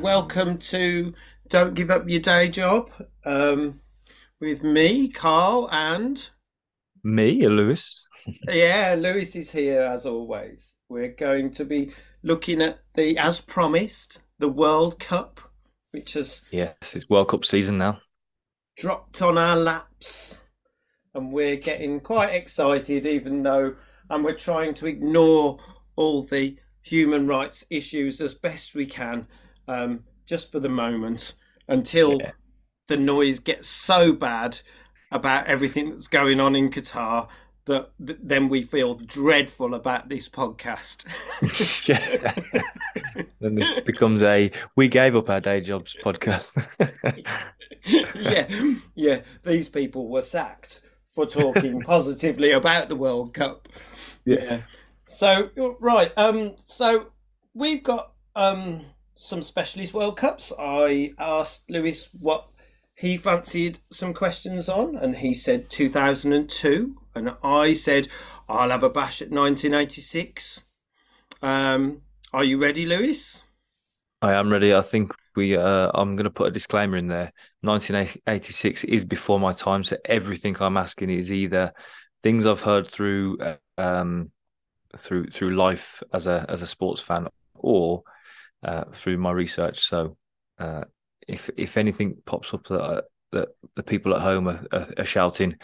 Welcome to Don't Give Up Your Day Job um, with me, Carl, and Me, Lewis. yeah, Lewis is here as always. We're going to be looking at the, as promised, the World Cup, which has Yes, it's World Cup season now. dropped on our laps, and we're getting quite excited, even though, and we're trying to ignore all the human rights issues as best we can, um, just for the moment, until Yeah. the noise gets so bad about everything that's going on in Qatar that th- then we feel dreadful about this podcast. yeah. then this becomes a we gave up our day jobs podcast. yeah, yeah. These people were sacked for talking positively about the World Cup. Yeah. So right, um, so we've got um some specialist World Cups. I asked Lewis what he fancied some questions on, and he said 2002, and I said I'll have a bash at 1986. Um, are you ready, Lewis? I am ready. I think we. Uh, I'm going to put a disclaimer in there. 1986 is before my time, so everything I'm asking is either things I've heard through, uh, um, through through life as a as a sports fan, or uh, through my research. So, uh, if if anything pops up that that the people at home are, are, are shouting,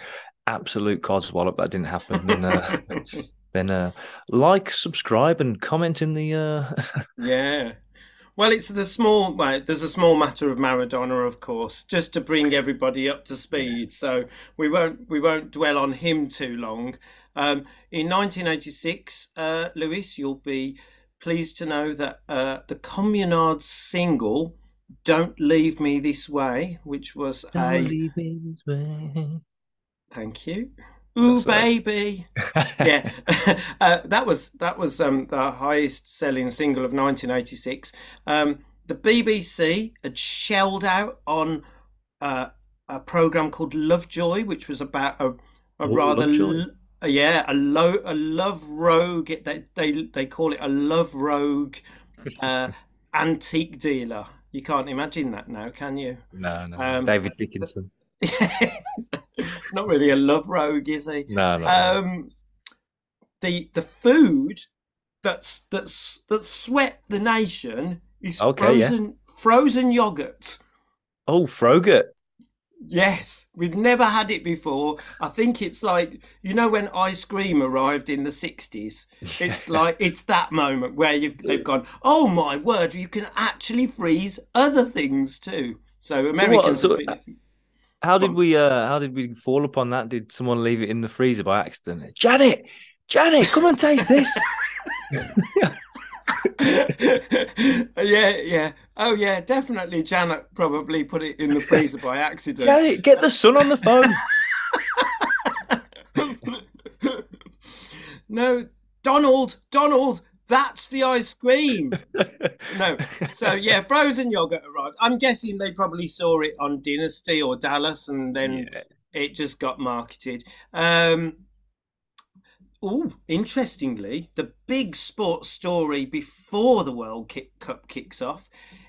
absolute codswallop that didn't happen, then uh, then uh, like, subscribe, and comment in the. Uh... Yeah. Well, it's the small. Well, there's a small matter of Maradona, of course, just to bring everybody up to speed. So we won't we won't dwell on him too long. Um, in 1986, uh, Lewis, you'll be pleased to know that uh, the Communards single "Don't Leave Me This Way," which was a thank you. Ooh, baby. yeah, uh, that was that was um, the highest selling single of 1986. Um, the BBC had shelled out on uh, a program called Lovejoy, which was about a, a Ooh, rather l- uh, yeah a low a love rogue. They they they call it a love rogue uh, antique dealer. You can't imagine that now, can you? No, no. Um, David Dickinson. Not really a love rogue, is he? No, no. um, the the food that's that's that swept the nation is Okay, yeah. frozen frozen yogurt. oh, Froget. Yes, we've never had it before. I think it's like you know when ice cream arrived in the sixties. It's like it's that moment where you've they've gone. Oh my word! You can actually freeze other things too. So Americans. so- have been- How did we? Uh, how did we fall upon that? Did someone leave it in the freezer by accident? Janet, Janet, come and taste this. yeah, yeah. Oh, yeah, definitely. Janet probably put it in the freezer by accident. Janet, get the son on the phone. no, Donald, Donald, that's the ice cream. No, so yeah, frozen yogurt arrived. I'm guessing they probably saw it on Dynasty or Dallas, and then Yeah. it just got marketed. Um, oh, interestingly, the big sports story before the World Cup kicks off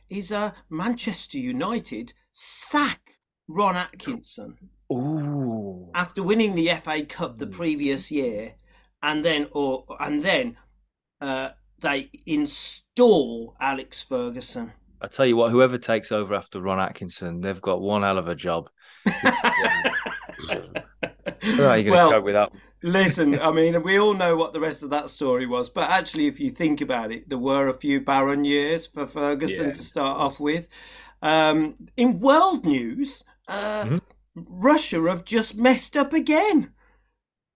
is uh, Manchester United sack Ron Atkinson Ooh. after winning the FA Cup the previous year, and then or and then uh, they install Alex Ferguson. I tell you what, whoever takes over after Ron Atkinson, they've got one hell of a job. How are you going to Well, cope with that? Listen, I mean, we all know what the rest of that story was, but actually, if you think about it, there were a few barren years for Ferguson Yeah, to start off with. Um, in world news, uh, Mhm. Russia have just messed up again.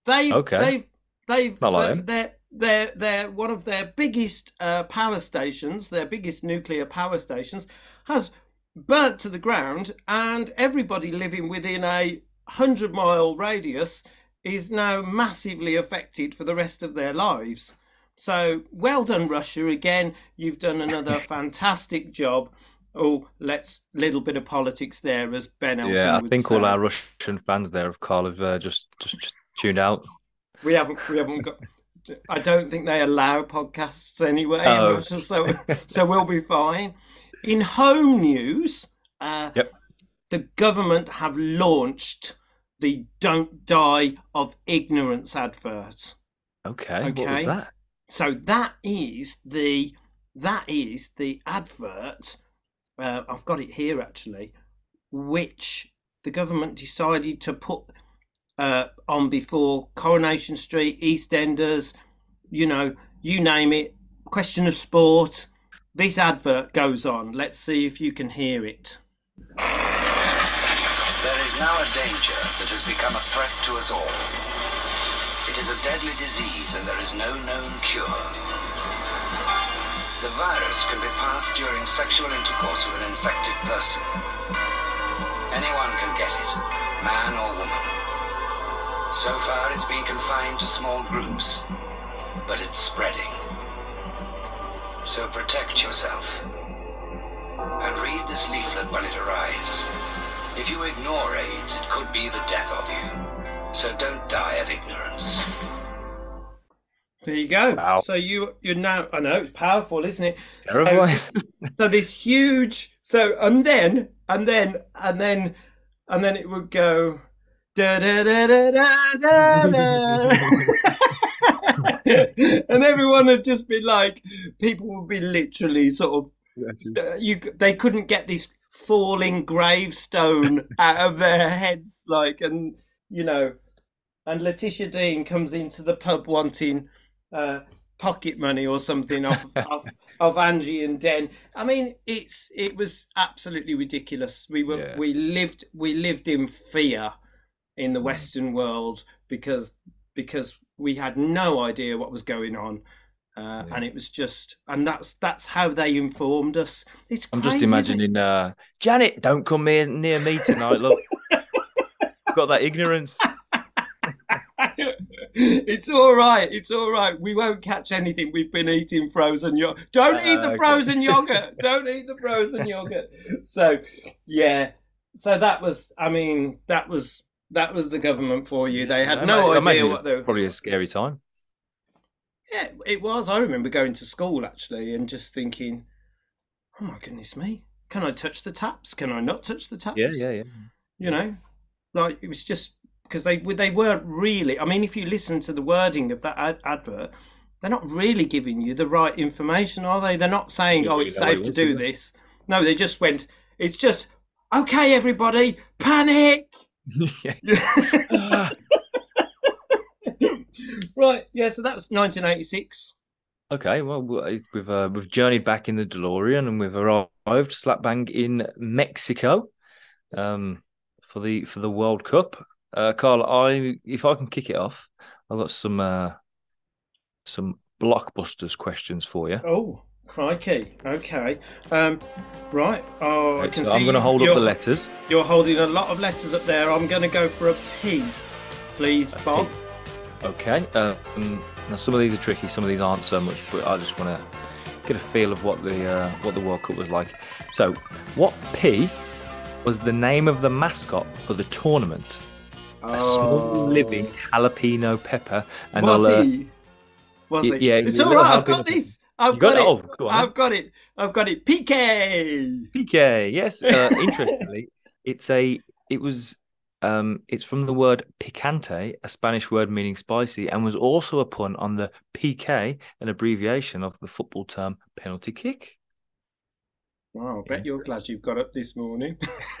They've Okay. they've they've like they're, them. they're they're they're one of their biggest uh, power stations, their biggest nuclear power stations, has burnt to the ground, and everybody living within a hundred mile radius is now massively affected for the rest of their lives. So well done, Russia. Again, you've done another fantastic job. Oh, let's little bit of politics there, as Ben Elton Yeah, I think say. all our Russian fans there of Carl have uh, just just just tuned out. We haven't. We haven't got. I don't think they allow podcasts anyway. Oh. So so we'll be fine. In home news, uh, Yep. the government have launched the "Don't Die of Ignorance" advert. Okay, what was Okay. that? So that is the that is the advert. Uh, I've got it here actually, which the government decided to put uh, on before Coronation Street, EastEnders, you know, you name it. Question of sport. This advert goes on. Let's see if you can hear it. There is now a danger that has become a threat to us all. It is a deadly disease and there is no known cure. The virus can be passed during sexual intercourse with an infected person. Anyone can get it, man or woman. So far, it's been confined to small groups, but it's spreading. So protect yourself. And read this leaflet when it arrives. If you ignore AIDS, it could be the death of you. So don't die of ignorance. There you go. Wow. So you you're now I know it's powerful, isn't it? So- so this huge so and then and then and then and then it would go da da da da da da da and everyone would just be like people would be literally sort of uh, you they couldn't get this falling gravestone out of their heads like and you know and Letitia Dean comes into the pub wanting uh, pocket money or something off, off of Angie and Den. I mean, it's it was absolutely ridiculous. We were Yeah. we lived we lived in fear in the Western world because because we had no idea what was going on. Uh, Yeah. And it was just, and that's that's how they informed us. It's I'm crazy, just imagining, uh, Janet, don't come near, near me tonight. Look, got that ignorance. it's all right. It's all right. We won't catch anything. We've been eating frozen yogurt. Don't eat Ah, the okay. frozen yogurt. Don't eat the frozen yogurt. So, yeah. So that was. I mean, that was that was the government for you. They had no idea what they were. Probably a scary time. Yeah, it was. I remember going to school actually and just thinking, "Oh my goodness me! Can I touch the taps? Can I not touch the taps?" Yeah, yeah, yeah. you know like it was just because they they weren't really i mean if you listen to the wording of that ad- advert they're not really giving you the right information are they they're not saying oh it's safe to do this no they just went it's just okay everybody panic yeah. right yeah so that's 1986 Okay, well, we- we've uh, we've journeyed back in the DeLorean and we've arrived slap bang in Mexico, um, for the for the World Cup. Uh, Carl, I if I can kick it off, I've got some uh, some blockbusters questions for you. oh crikey okay um right oh i can so see I'm going to hold up the letters. you're holding a lot of letters up there i'm going to go for a p please bob Okay. Um, now some of these are tricky, some of these aren't so much, but I just want to get a feel of what the uh, what the World Cup was like. So, what P was the name of the mascot for the tournament? A small living jalapeno pepper, and Oh. was I'll, uh, he? Was he? yeah, it's a all right. I've got this. I've got, got it? it. Oh, go on, I've got it. I've got it. Pique. Pique. Yes. Uh, interestingly, it's a it was um it's from the word picante, a Spanish word meaning spicy, and was also a pun on the PK, an abbreviation of the football term penalty kick. Wow, I bet you're glad you've got up this morning.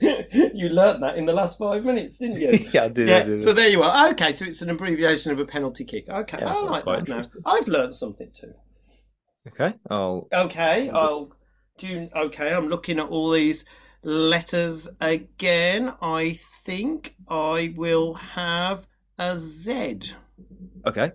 you learnt that in the last five minutes, didn't you? yeah, I did. I did. so there you are. Okay, so it's an abbreviation of a penalty kick. Okay, Yeah, I like that now. I've learnt something too. okay. Oh, Okay, I'll do. you- Okay, I'm looking at all these letters again. I think I will have a Z. okay.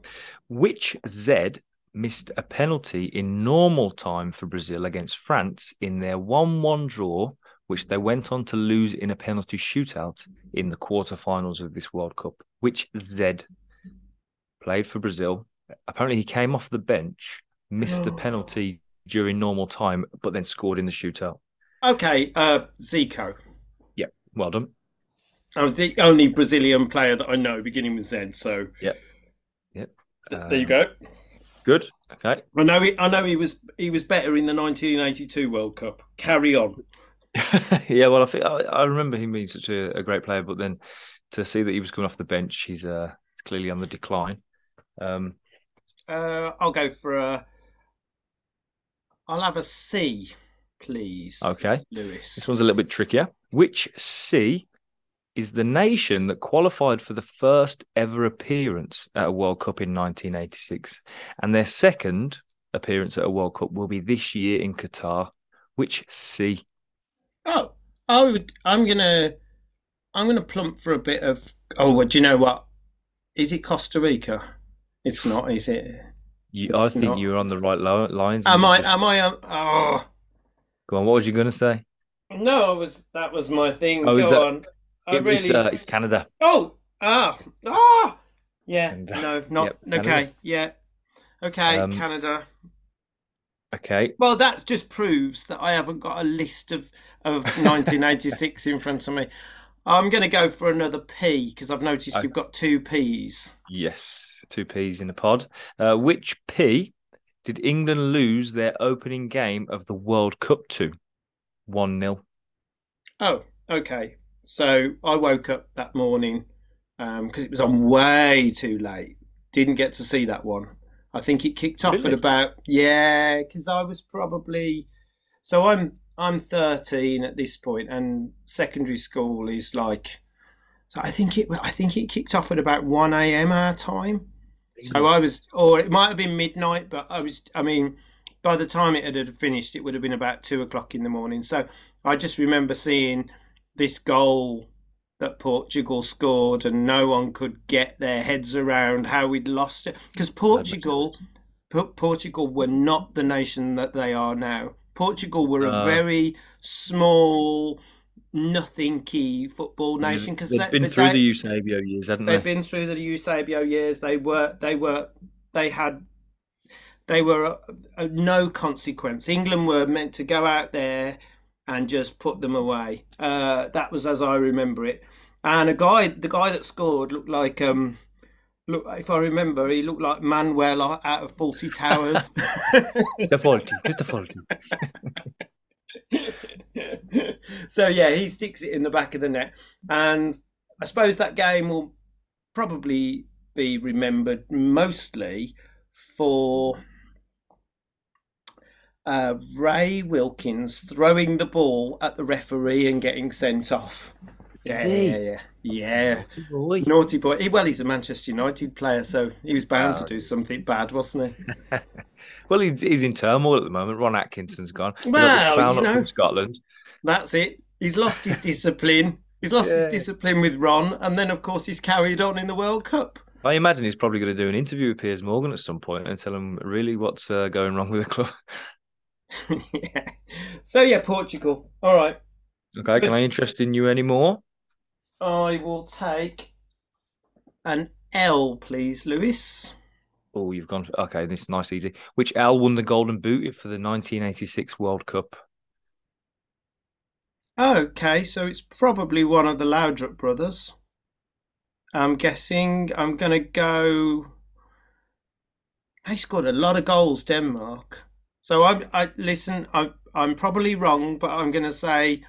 Which Z missed a penalty in normal time for Brazil against France in their 1 1 draw, which they went on to lose in a penalty shootout in the quarterfinals of this World Cup? Which Zed played for Brazil? Apparently, he came off the bench, missed a Oh. penalty during normal time, but then scored in the shootout. Okay, uh, Zico. Yeah, well done. I'm the only Brazilian player that I know beginning with Z. So Yep. Yep. th- there you go. Good. Okay. I know. He, I know he was he was better in the 1982 World Cup. Carry on. yeah, well, I think I, I remember him being such a, a, great player, but then to see that he was coming off the bench, he's uh, he's clearly on the decline. Um, uh, I'll go for a. I'll have a C, please. Okay, Lewis. This one's a little bit trickier. Which C is the nation that qualified for the first ever appearance at a World Cup in 1986, and their second appearance at a World Cup will be this year in Qatar. Which C? Oh, I would. I'm gonna. I'm gonna plump for a bit of. Oh, well, do you know what? Is it Costa Rica? It's not, is it? You, I think not. you're on the right lines. Am I? Just... Am I? Um, oh. Go on. What was you going to say? No, it was that was my thing. Oh, Go that... on. I it, really. It's, uh, it's, Canada. Oh. Ah. Ah. Yeah. And, no. Not. Yep, okay. Yeah. Okay. Um, Canada. Okay. Well, that just proves that I haven't got a list of of 1986 in front of me. I'm going to go for another P because I've noticed okay. you've got two P's. Yes, two P's in the pod. Uh, which P did England lose their opening game of the World Cup to? 1 0. Oh, okay. So I woke up that morning because um, it was on way too late. Didn't get to see that one. I think it kicked off really? at about, yeah, because I was probably. So I'm I'm 13 at this point, and secondary school is like. So I think it. I think it kicked off at about 1 a.m. our time. So I was, or it might have been midnight, but I was. I mean, by the time it had finished, it would have been about two o'clock in the morning. So I just remember seeing this goal that Portugal scored, and no one could get their heads around how we'd lost it because Portugal, Portugal were not the nation that they are now. Portugal were a uh, very small, nothing key football nation because they've they, been through the Eusebio years, haven't they? They've been through the Eusebio years. They were, they were, they had, they were a, a, no consequence. England were meant to go out there and just put them away. Uh, that was as I remember it. And a guy, the guy that scored looked like um, look if I remember, he looked like Manuel out of Fawlty Towers. the faulty, the Fawlty. so yeah, he sticks it in the back of the net, and I suppose that game will probably be remembered mostly for uh, Ray Wilkins throwing the ball at the referee and getting sent off. Yeah, yeah, yeah. Yeah, naughty boy. Naughty boy. Well, he's a Manchester United player, so he was bound oh. to do something bad, wasn't he? well, he's, he's in turmoil at the moment. Ron Atkinson's gone. Well, you know, from Scotland. That's it. He's lost his discipline. He's lost yeah. his discipline with Ron, and then of course he's carried on in the World Cup. I imagine he's probably going to do an interview with Piers Morgan at some point and tell him really what's uh, going wrong with the club. yeah. So yeah, Portugal. All right. Okay. Can I interest in you anymore? I will take an L, please, Lewis. Oh, you've gone. Okay, this is nice, easy. Which L won the Golden Boot for the 1986 World Cup? Okay, so it's probably one of the Laudrup brothers. I'm guessing. I'm going to go. They scored a lot of goals, Denmark. So I, I listen. I, I'm probably wrong, but I'm going to say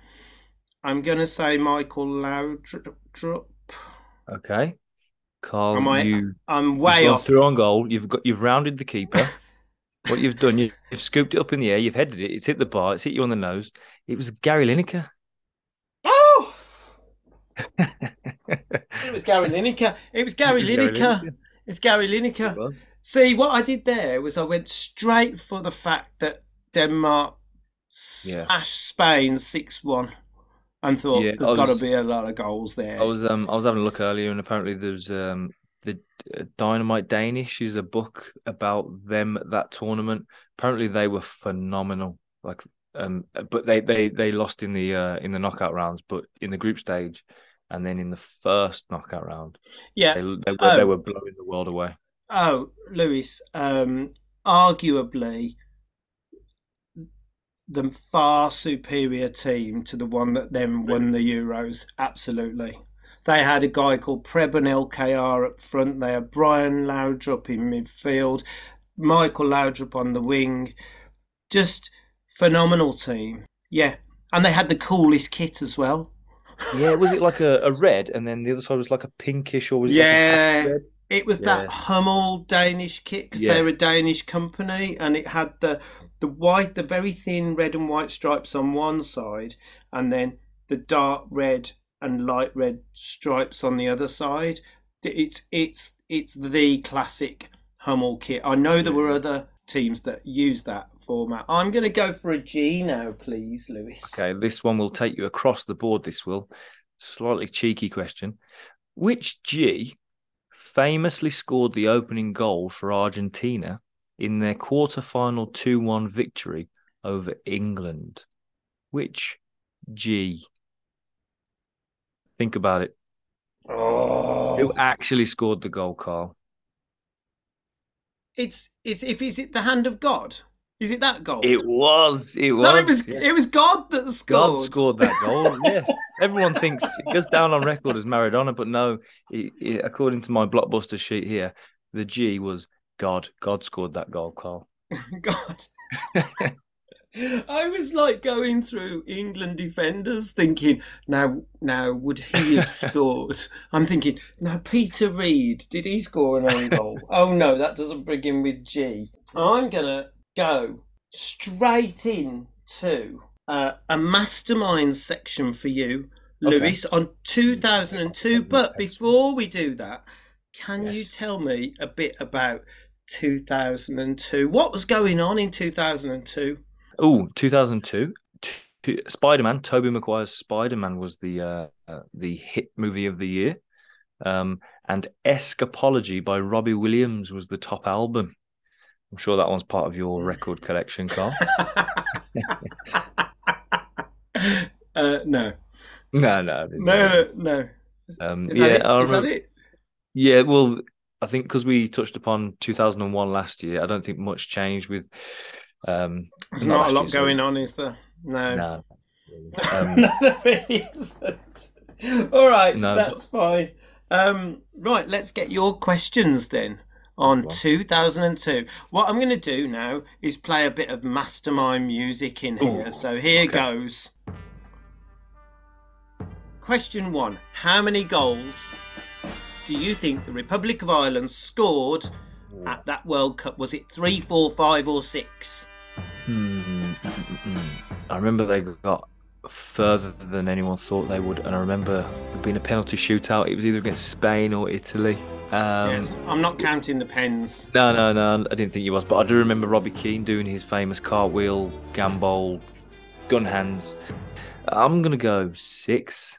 I'm going to say Michael Laudrup. Okay. Carl, Am I, you, I'm way off. Through on goal. You've got you've rounded the keeper. what you've done, you, have scooped it up in the air. You've headed it. It's hit the bar. It's hit you on the nose. It was Gary Lineker. Oh, it was Gary Lineker. It was Gary, Lineker. It's Gary Lineker. It See, what I did there was I went straight for the fact that Denmark yeah. smashed Spain six one and thought yeah, there's got to be a lot of goals there. I was um I was having a look earlier, and apparently there's um the uh, Dynamite Danish is a book about them at that tournament. Apparently they were phenomenal. Like um, but they they they lost in the uh, in the knockout rounds, but in the group stage, and then in the first knockout round, yeah, they, they, were, oh. they were blowing the world away. Oh, Lewis, um, arguably the far superior team to the one that then won the Euros. Absolutely. They had a guy called Preben Elkjær up front. They had Brian Laudrup in midfield, Michael Laudrup on the wing. Just phenomenal team. Yeah. And they had the coolest kit as well. Yeah, was it like a, a red and then the other side was like a pinkish or was it yeah. like a It was Yeah. that Hummel Danish kit because Yeah. they're a Danish company, and it had the the white, the very thin red and white stripes on one side, and then the dark red and light red stripes on the other side. It's it's it's the classic Hummel kit. I know there were mm. other teams that use that format. I'm going to go for a G now, please, Lewis. Okay, this one will take you across the board. This will. Slightly cheeky question. Which G famously scored the opening goal for Argentina in their quarter-final 2-1 victory over England? Which G? Think about it. Oh, Who actually scored the goal, Carl? it's it's if is it the hand of God? Is it that goal? It was. It was. No, it was yeah. it was God that scored. God scored that goal. yes, everyone thinks it goes down on record as Maradona, but no. It, it- according to my blockbuster sheet here, the G was God. God scored that goal, Carl. God. I was like going through England defenders, thinking, now, now, would he have scored? I'm thinking, now, Peter Reid, did he score an own goal? oh no, that doesn't bring him with G. I'm gonna go straight in to uh, a mastermind section for you, Okay. Lewis, on 2002. But before we do that, can you tell me a bit about 2002? What was going on in 2002? Oh, 2002. T- Spider-Man, Tobey Maguire's Spider-Man was the uh, uh, the hit movie of the year. Um, and Escapology by Robbie Williams was the top album. I'm sure that one's part of your record collection, Carl. uh, no, no, no, no, no, no. Is, Um, is yeah, that it? I Is that it? Yeah, well, I think because we touched upon 2001 last year, I don't think much changed with. Um, There's not not a lot year, going on, is there? No. no. Um, no, there really isn't. All right, No, that's fine. Um, right, let's get your questions then on Go 2002. What I'm going to do now is play a bit of mastermind music in here. Ooh, so here okay. goes. Question one How many goals do you think the Republic of Ireland scored at that World Cup? Was it three, four, five, or six? Hmm, mm, mm, mm. I remember they got further than anyone thought they would, and I remember it being a penalty shootout. It was either against Spain or Italy. Um, yes, I'm not counting the pens. No, no, no, I didn't think he was, but I do remember Robbie Keane doing his famous cartwheel, gambol, gun hands. I'm gonna go six.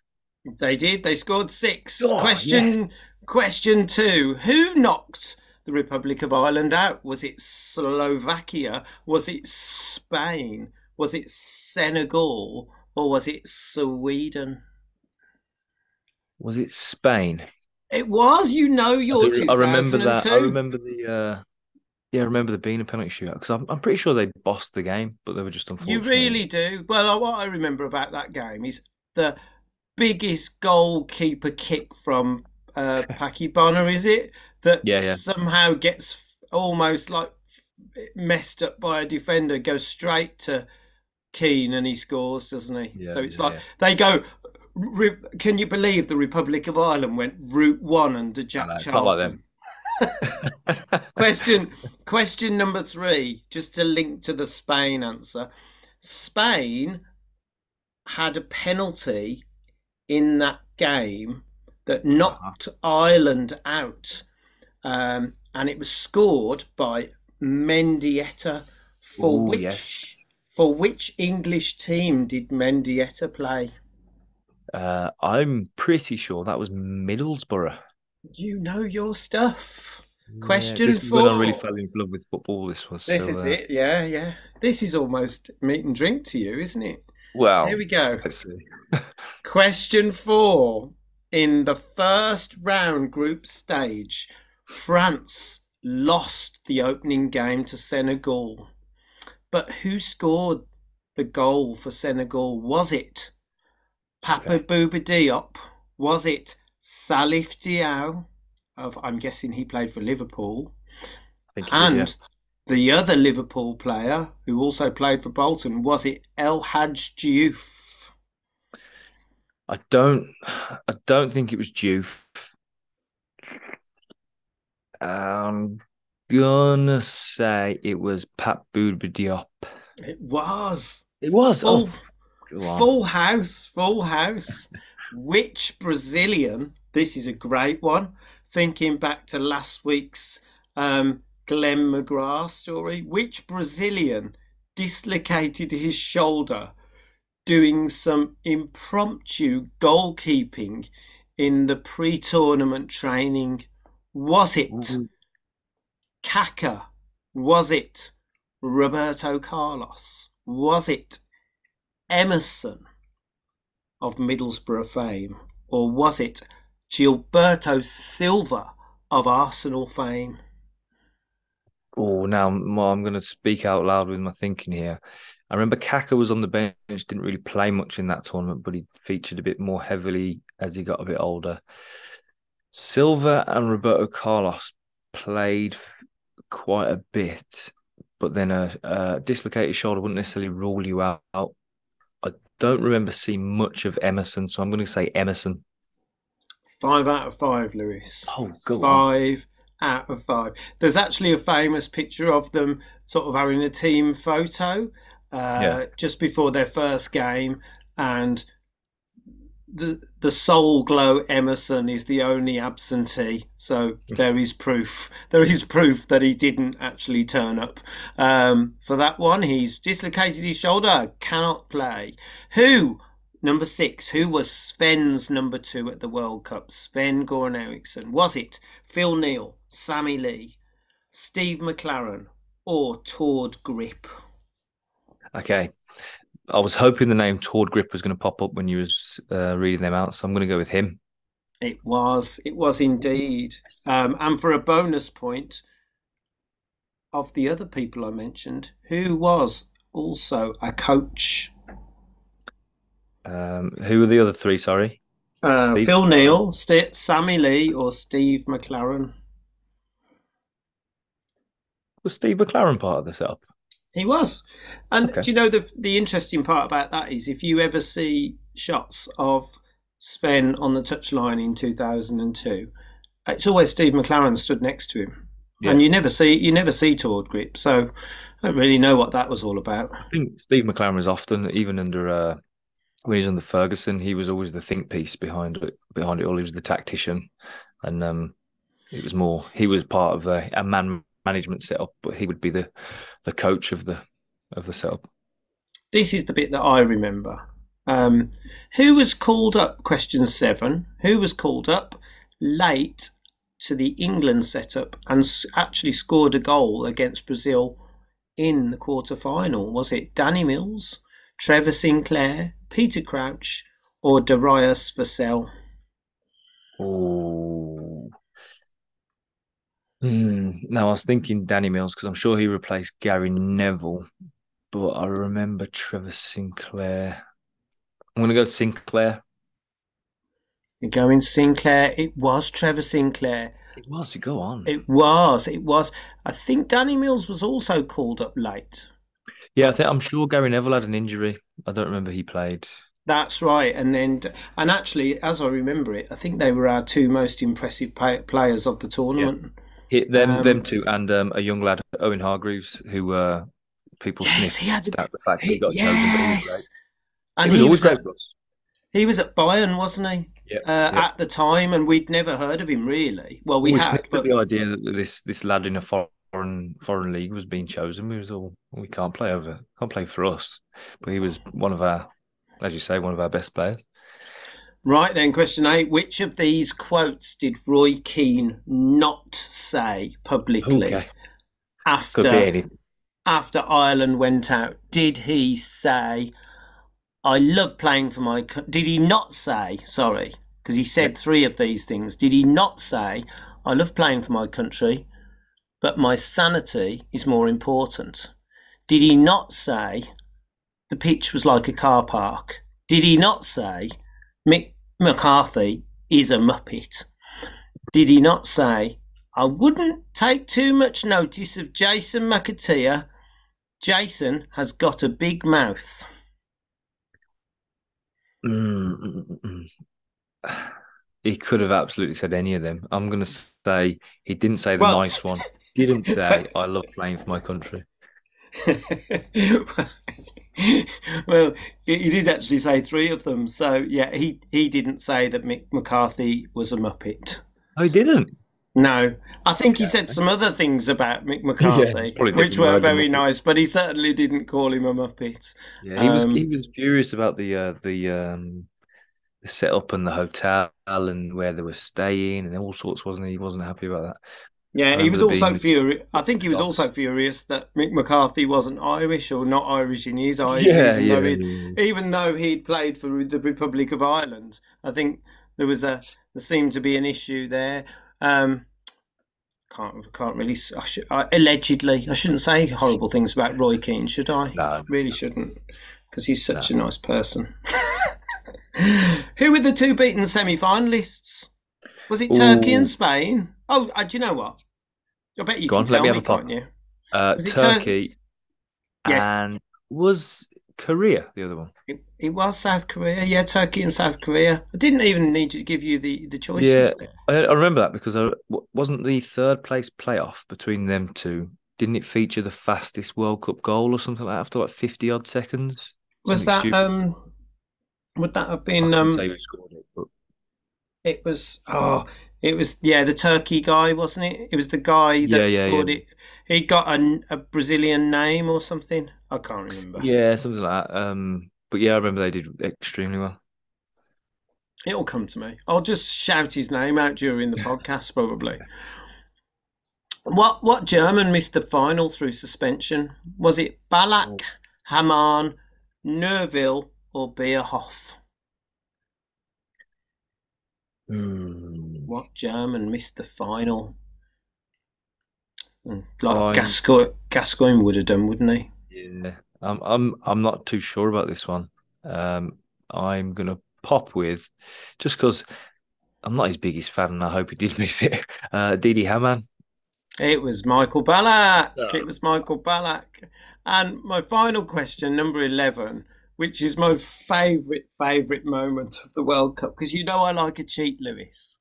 They did. They scored six. Oh, question yes. question two. Who knocked the Republic of Ireland out? Was it Slovakia? Was it Spain? Was it Senegal? Or was it Sweden? Was it Spain? It was. You know I, your do- I remember that. I remember the. Uh, yeah, I remember the being a penalty shootout because I'm, I'm pretty sure they bossed the game, but they were just unfortunate. You really do. Well, what I remember about that game is the biggest goalkeeper kick from uh, Packie Bonner, is it? That Yeah, yeah. somehow gets almost like messed up by a defender, goes straight to Keane and he scores, doesn't he? Yeah, so it's like they go. Re- can you believe the Republic of Ireland went route one under Jack know, it's like Charlton? question question number three just to link to the spain answer spain had a penalty in that game that knocked ireland out um, and it was scored by mendieta for Ooh, which yes. for which english team did mendieta play Uh, I'm pretty sure that was Middlesbrough. you know your stuff Yeah, Question this was when I really fell in love with football. This was This so, is uh, it, yeah, yeah. This is almost meat and drink to you, isn't it? Well, Here we go. let's see. Question four. In the first round group stage, France lost the opening game to Senegal. But who scored the goal for Senegal? Was it Papa Okay. Bouba Diop? Was it Salif Diao, of I'm guessing he played for Liverpool, I think and did, yeah. the other Liverpool player who also played for Bolton was it El Hadj Diouf? I don't. I don't think it was Diouf. I'm gonna say it was Pat Bouba Diop. It was. It was. Oh, on. Full house, full house. Which Brazilian? This is a great one. Thinking back to last week's um, Glenn McGrath story, which Brazilian dislocated his shoulder doing some impromptu goalkeeping in the pre-tournament training? Was it. Kaka? Was it Roberto Carlos? Was it Emerson of Middlesbrough fame? Or was it Gilberto Silva of Arsenal fame? Oh, now I'm going to speak out loud with my thinking here. I remember Kaka was on the bench, didn't really play much in that tournament, but he featured a bit more heavily as he got a bit older. Silva and Roberto Carlos played quite a bit, but then a, a dislocated shoulder wouldn't necessarily rule you out. Don't remember seeing much of Emerson, so I'm going to say Emerson. Five out of five, Lewis. Oh, go on. Five out of five. There's actually a famous picture of them sort of having a team photo uh, Yeah. just before their first game, and the the soul glow Emerson is the only absentee. So there is proof. There is proof that he didn't actually turn up um, for that one. He's dislocated his shoulder, cannot play. Who? Number six, who was Sven's number two at the World Cup? Sven Goran Eriksson. Was it Phil Neal, Sammy Lee, Steve McClaren, or Tord Grip? Okay. I was hoping the name Tord Grip was going to pop up when you was uh, reading them out, so I'm going to go with him. It was. It was indeed. Um, and for a bonus point, of the other people I mentioned, who was also a coach? Um, who were the other three? Sorry. Uh, Phil Neal, St- Sammy Lee, or Steve McClaren? Was Steve McClaren part of the setup? He was. And Okay. do you know the the interesting part about that is if you ever see shots of Sven on the touchline in 2002, it's always Steve McClaren stood next to him. And you never see you never see Tord Grip, so I don't really know what that was all about. I think Steve McClaren was often, even under uh, when he was under Ferguson, he was always the think piece behind it. Behind it all, he was the tactician, and um, it was more. He was part of the a man management setup, but he would be the the coach of the of the setup. This is the bit that I remember. Um, who was called up? Question seven. Who was called up late to the England setup and s- actually scored a goal against Brazil in the quarter final? Was it Danny Mills, Trevor Sinclair, Peter Crouch, or Darius Vassell? Oh. Hmm. Now I was thinking Danny Mills because I'm sure he replaced Gary Neville, but I remember Trevor Sinclair. I'm gonna go Sinclair. You're going Sinclair. It was Trevor Sinclair. It was. You go on. It was. It was. I think Danny Mills was also called up late. yeah, I think I'm sure Gary Neville had an injury. I don't remember he played. That's right, and then and actually, as I remember it, I think they were our two most impressive players of the tournament. Hit them, Um, them two, and um, a young lad, Owen Hargreaves, who uh, people Yes, sniffed he had. at the fact that he He, got chosen. But he was yes, great. and he was he always was at, for us. he was at Bayern, wasn't he? Yep, Uh, yep. At the time, and we'd never heard of him really. Well, we, we had, sniffed but at the idea that this this lad in a foreign foreign league was being chosen. We was all we can't play over, can't play for us. But he was one of our, as you say, one of our best players. Right then. Question eight: Which of these quotes did Roy Keane not say publicly Okay, after could be anything. after Ireland went out, did he say, I love playing for my country? Did he not say, sorry, because he said three of these things. Did he not say, I love playing for my country, but my sanity is more important? Did he not say, the pitch was like a car park? Did he not say, Mick McCarthy is a Muppet, did he not say, I wouldn't take too much notice of Jason McAteer. Jason has got a big mouth. Mm, mm, mm, mm. he could have absolutely said any of them. I'm going to say he didn't say the well, nice one. Didn't say I love playing for my country. well, he did actually say three of them. So yeah, he he didn't say that Mick McCarthy was a muppet. Oh, he didn't. No, I think he said some other things about Mick McCarthy, yeah, which were very nice, but he certainly didn't call him a muppet. Yeah, he um, was he was furious about the uh, the um, the setup and the hotel and where they were staying and all sorts, wasn't he? He wasn't happy about that. Yeah, he was also being... furious. I think he was also furious that Mick McCarthy wasn't Irish or not Irish in his eyes. Yeah, even, yeah, though yeah. even though he'd played for the Republic of Ireland, I think there was a there seemed to be an issue there. Um, can't can't really. I should, I, allegedly, I shouldn't say horrible things about Roy Keane, should I? No, really shouldn't, because he's such no. a nice person. Who were the two beaten semi-finalists? Was it Turkey Ooh. and Spain? Oh, uh, do you know what? I bet you Go can on, tell let me, have a can't you? Uh, Turkey Tur- and yeah. was Korea the other one? It, it, was South Korea. Yeah, Turkey and South Korea. I didn't even need to give you the the choices. Yeah, I, I, remember that because I wasn't the third place playoff between them two. Didn't it feature the fastest World Cup goal or something like that after like fifty odd seconds? Was that stupid. um? Would that have been um? It, but... it was oh, it was yeah the Turkey guy wasn't it? It was the guy that yeah, yeah, scored yeah. it. He got a, a Brazilian name or something. I can't remember. Yeah, something like that. Um, but yeah, I remember they did extremely well. It'll come to me. I'll just shout his name out during the podcast, probably. What what German missed the final through suspension? Was it Ballack, oh. Hamann, Neuville, or Bierhoff? Mm. What German missed the final? Hmm, like Gascoigne, Gascoigne would have done, wouldn't he? Yeah, I'm I'm I'm not too sure about this one. Um, I'm gonna pop with just because I'm not his biggest fan, and I hope he did miss it. Uh, Didi Hamann. It was Michael Ballack. Oh. It was Michael Ballack. And my final question, number eleven, which is my favourite favourite moment of the World Cup, because you know I like a cheat, Lewis.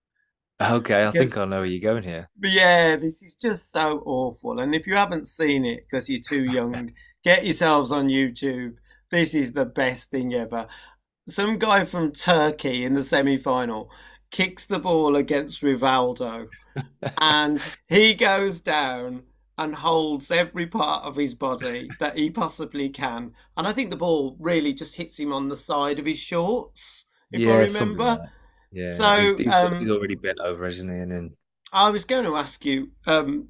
Okay, I think I know where you're going here. But yeah, this is just so awful. And if you haven't seen it because you're too young, get yourselves on YouTube. This is the best thing ever. Some guy from Turkey in the semi final kicks the ball against Rivaldo and he goes down and holds every part of his body that he possibly can. And I think the ball really just hits him on the side of his shorts, if yeah, I remember. Yeah. So he's, he's, um, he's, already bent over, isn't he? And then I was going to ask you um,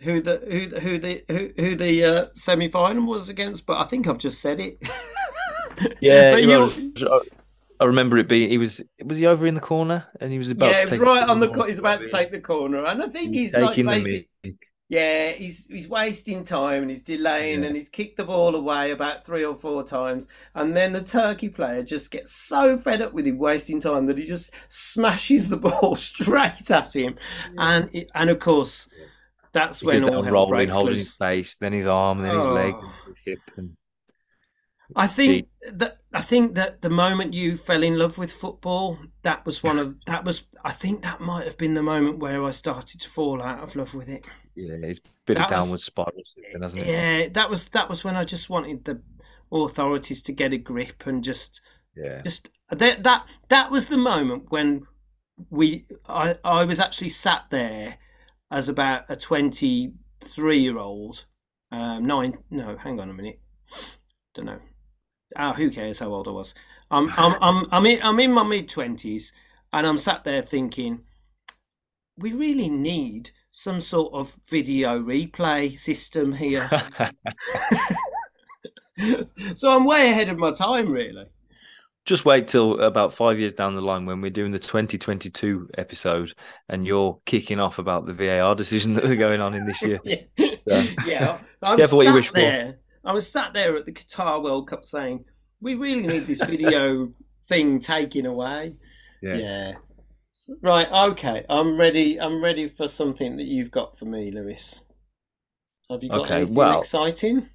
who the who the, who the who, who the uh, semi final was against, but I think I've just said it. yeah, you... I remember it being he was was he over in the corner and he was about yeah, to take right on the he's about to take the corner, and I think he's, he's like basically yeah, he's he's wasting time and he's delaying yeah. and he's kicked the ball away about three or four times, and then the Turkey player just gets so fed up with him wasting time that he just smashes the ball straight at him, yeah. and it, and of course that's he when all hell rolling, breaks holding loose. his face, then his arm, then his oh. leg, his hip, and I think that I think that the moment you fell in love with football, that was one of that was I think that might have been the moment where I started to fall out of love with it. Yeah, it's a bit that of downward was, spiral, hasn't it? Yeah, that was that was when I just wanted the authorities to get a grip and just yeah just that that that was the moment when we I I was actually sat there as about a twenty three year old um nine no hang on a minute don't know oh, who cares how old I was I'm I'm I'm I'm in, I'm in my mid twenties and I'm sat there thinking we really need some sort of video replay system here. so I'm way ahead of my time, really. Just wait till about five years down the line when we're doing the 2022 episode and you're kicking off about the VAR decision that are going on in this year. yeah, so, yeah. I'm sat you wish there. I was sat there at the Qatar World Cup saying, "We really need this video thing taken away." Yeah. yeah. Right, okay. I'm ready. I'm ready for something that you've got for me, Lewis. Have you got Okay, anything well- exciting?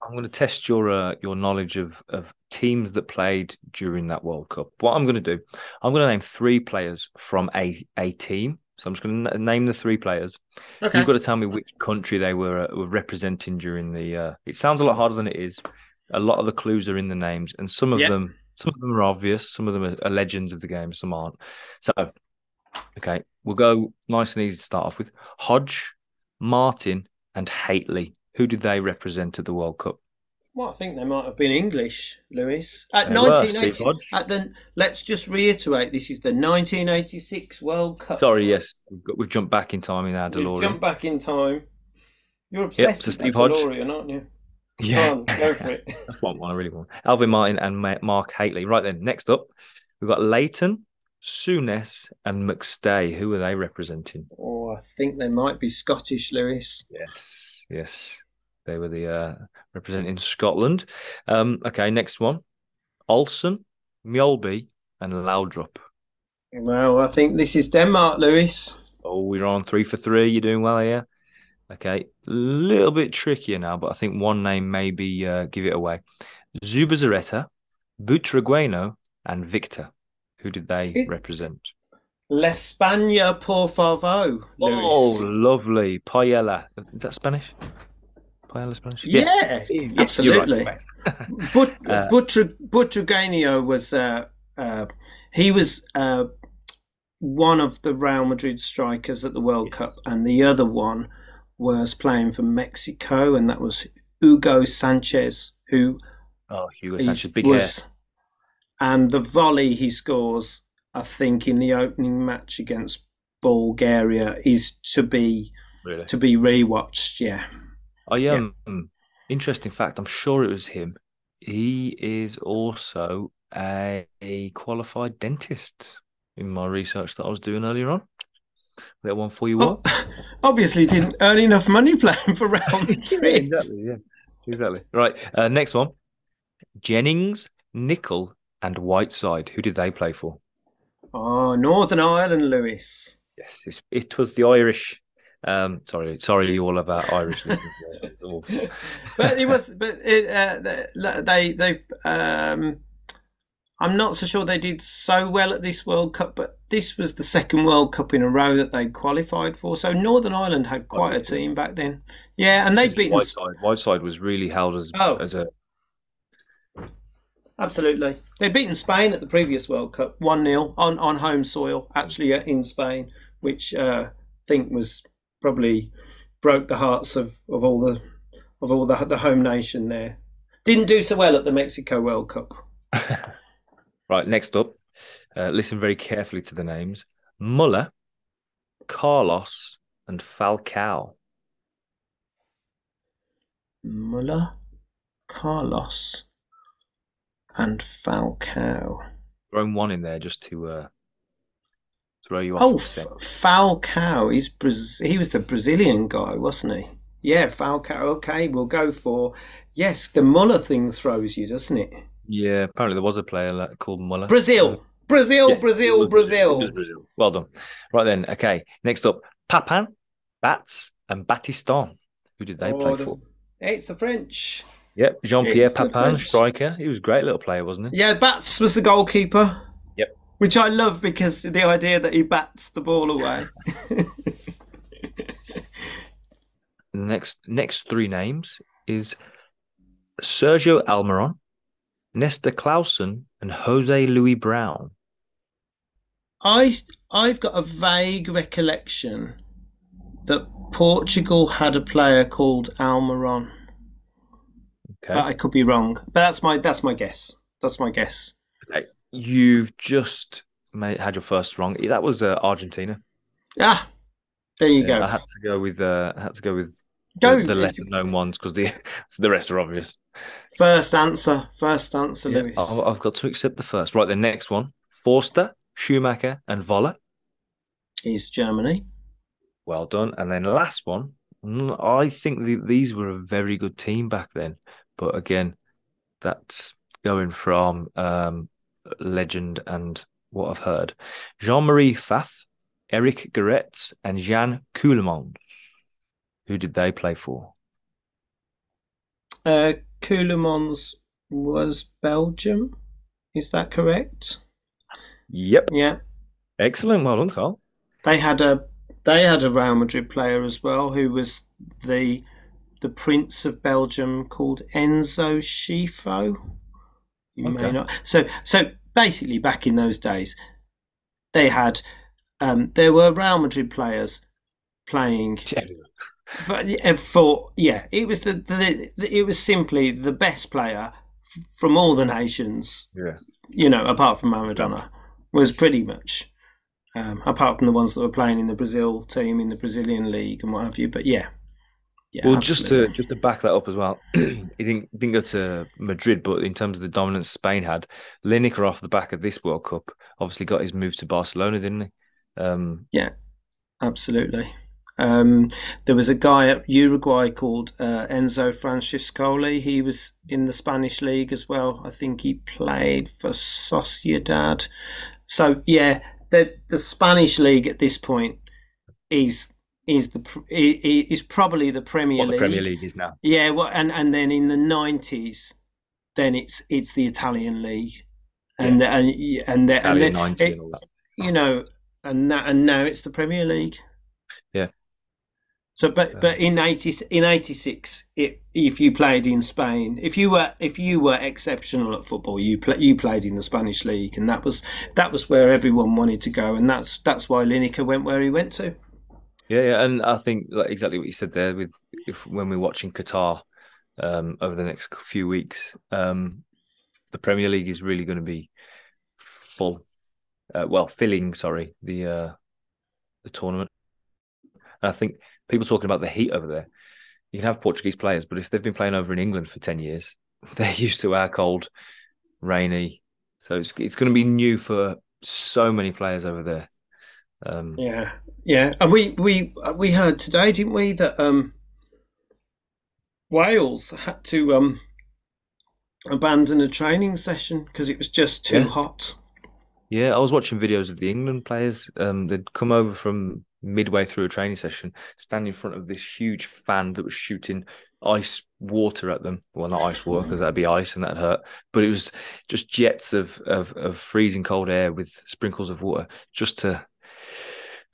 I'm going to test your uh, your knowledge of of teams that played during that World Cup. What I'm going to do, I'm going to name three players from a a team. So I'm just going to name the three players. Okay. You've got to tell me which country they were uh, were representing during the. Uh, it sounds a lot harder than it is. A lot of the clues are in the names, and some of Yep. them some of them are obvious. Some of them are, are legends of the game. Some aren't. So, okay, we'll go nice and easy to start off with. Hodge, Martin, and Hateley. Who did they represent at the World Cup? Well, I think they might have been English, Lewis. At They were, 1980, Steve Hodge. at the, let's just reiterate, this is the 1986 World Cup. Sorry, yes, we've, got, we've jumped back in time in our We've DeLorean. jumped back in time. You're obsessed so with Steve that Hodge. DeLorean, aren't you? Yeah, Go on, go for it. That's one, one I really want. Alvin Martin and Mark Hateley. Right then, next up, we've got Leighton, Souness, and McStay. Who are they representing? Oh, I think they might be Scottish, Lewis. Yes, yes, they were the uh, representing Scotland. Um, okay, next one, Olsen, Molby, and Laudrup. Well, I think this is Denmark, Lewis. Oh, we're on three for three. You're doing well here. Okay, a little bit trickier now, but I think one name maybe uh, give it away. Zubizarreta, Butragueno, and Victor. Who did they represent? L'Espagne, por favor, Lewis. Oh, lovely. Paella. Is that Spanish? Paella Spanish? yeah, right, absolutely. mate. But Uh, Butra, was uh, uh, he was uh, one of the Real Madrid strikers at the World Yes. Cup, and the other one was playing for Mexico, and that was Hugo Sanchez, who oh, Hugo Sanchez, big hair. was, and the volley he scores, I think, in the opening match against Bulgaria is to be Really? to be rewatched. Yeah. I um interesting fact, I'm sure it was him. He is also a, a qualified dentist in my research that I was doing earlier on. That one for you what? Oh, obviously, didn't earn enough money playing for Real Madrid. yeah. Exactly. Right. Uh, next one. Jennings, Nicholl, and Whiteside. Who did they play for? Oh, Northern Ireland, Lewis. Yes, it was the Irish. Um, sorry, sorry, all about Irish. listeners there. It's awful. But it was, but it, uh, they, they've. Um, I'm not so sure they did so well at this World Cup, but this was the second World Cup in a row that they qualified for. So Northern Ireland had quite a team back then. Yeah, and they'd beaten Whiteside. Whiteside was really held as Oh. as a Absolutely. They'd beaten Spain at the previous World Cup, 1 0 on, on home soil, actually uh, in Spain, which uh, I think was probably broke the hearts of, of all the of all the, the home nation there. Didn't do so well at the Mexico World Cup. right. Next up, uh, listen very carefully to the names: Muller, Carlos, and Falcao. Muller, Carlos, and Falcao. Thrown one in there just to uh, throw you off. Oh, the F- Falcao. He's Braz- he was the Brazilian guy, wasn't he? Yeah, Falcao. Okay, we'll go for yes. The Muller thing throws you, doesn't it? yeah. Apparently, there was a player like- called Muller. Brazil, Brazil, Yeah, it Brazil, Brazil. Brazil. Well done. Right then. Okay. Next up, Papin, Bats, and Battiston. Who did they Oh, play the- for? It's the French. Yep, Jean Pierre It's Papin, striker. He was a great little player, wasn't he? Yeah, Bats was the goalkeeper. Which I love because the idea that he bats the ball away. The next next three names is Sergio Almiron, Nestor Clausen, and Jose Luis Brown. I I've got a vague recollection that Portugal had a player called Almiron. Okay. But I could be wrong. But that's my that's my guess. That's my guess. okay. You've just made, had your first wrong. That was uh, Argentina. Ah, there you Yeah, go. I had to go with uh, I had to go with Go. the, the lesser known ones because the the rest are obvious. First answer. First answer, Yeah, Lewis. I've, I've got to accept the first. Right, the next one: Forster, Schumacher, and Voller. Is Germany. Well done. And then last one. mm, I think the, these were a very good team back then, but again, that's going from um, legend and what I've heard. Jean Marie Pfaff, Eric Gerets, and Jean Ceulemans. Who did they play for? Uh, was Belgium. Is that correct? Yep. Yeah. Excellent. Well done, Carl. They had a they had a Real Madrid player as well who was the the Prince of Belgium called Enzo Scifo. You okay. may not. So so basically, back in those days, they had um, there were Real Madrid players playing. For, for, yeah, it was the, the, the, it was simply the best player f- from all the nations. Yes. You know, apart from Maradona, was pretty much um, apart from the ones that were playing in the Brazil team in the Brazilian league and what have you. But yeah, yeah, well, absolutely. just to just to back that up as well, he didn't didn't go to Madrid, but in terms of the dominance Spain had, Lineker off the back of this World Cup obviously got his move to Barcelona, didn't he? Um, yeah, absolutely. Um, there was a guy at Uruguay called uh, Enzo Francescoli. He was in the Spanish league as well. I think he played for Sociedad. So yeah, the the Spanish league at this point is is the is probably the Premier what League. The Premier League is now. Yeah, well, and and then in the nineties, then it's it's the Italian league, and yeah. the, and and, the, and then it, and you know, and that and now it's the Premier League. Yeah. So, but but uh. in eighty in eighty six, if you played in Spain, if you were if you were exceptional at football, you play, you played in the Spanish league, and that was that was where everyone wanted to go, and that's that's why Lineker went where he went to. Yeah, yeah, and I think like exactly what you said there. With if when we're watching Qatar um, over the next few weeks, um, the Premier League is really going to be full. Uh, well, filling, sorry, the uh, the tournament. And I think people talking about the heat over there. You can have Portuguese players, but if they've been playing over in England for ten years, they're used to our cold, rainy. So it's it's going to be new for so many players over there. Um, yeah, yeah, and we we we heard today, didn't we, that um, Wales had to um, abandon a training session because it was just too yeah. hot. Yeah, I was watching videos of the England players. Um, they'd come over from midway through a training session, stand in front of this huge fan that was shooting ice water at them. Well, not ice water because that'd be ice and that'd hurt. But it was just jets of, of of freezing cold air with sprinkles of water just to